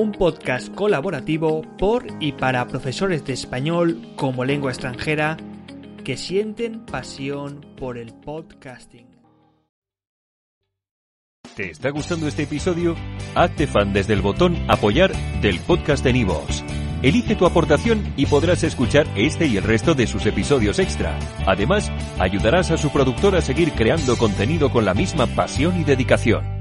un podcast colaborativo por y para profesores de español como lengua extranjera que sienten pasión por el podcasting. ¿Te está gustando este episodio? Hazte fan desde el botón apoyar del podcast de Nivos. Elige tu aportación y podrás escuchar este y el resto de sus episodios extra. Además, ayudarás a su productor a seguir creando contenido con la misma pasión y dedicación.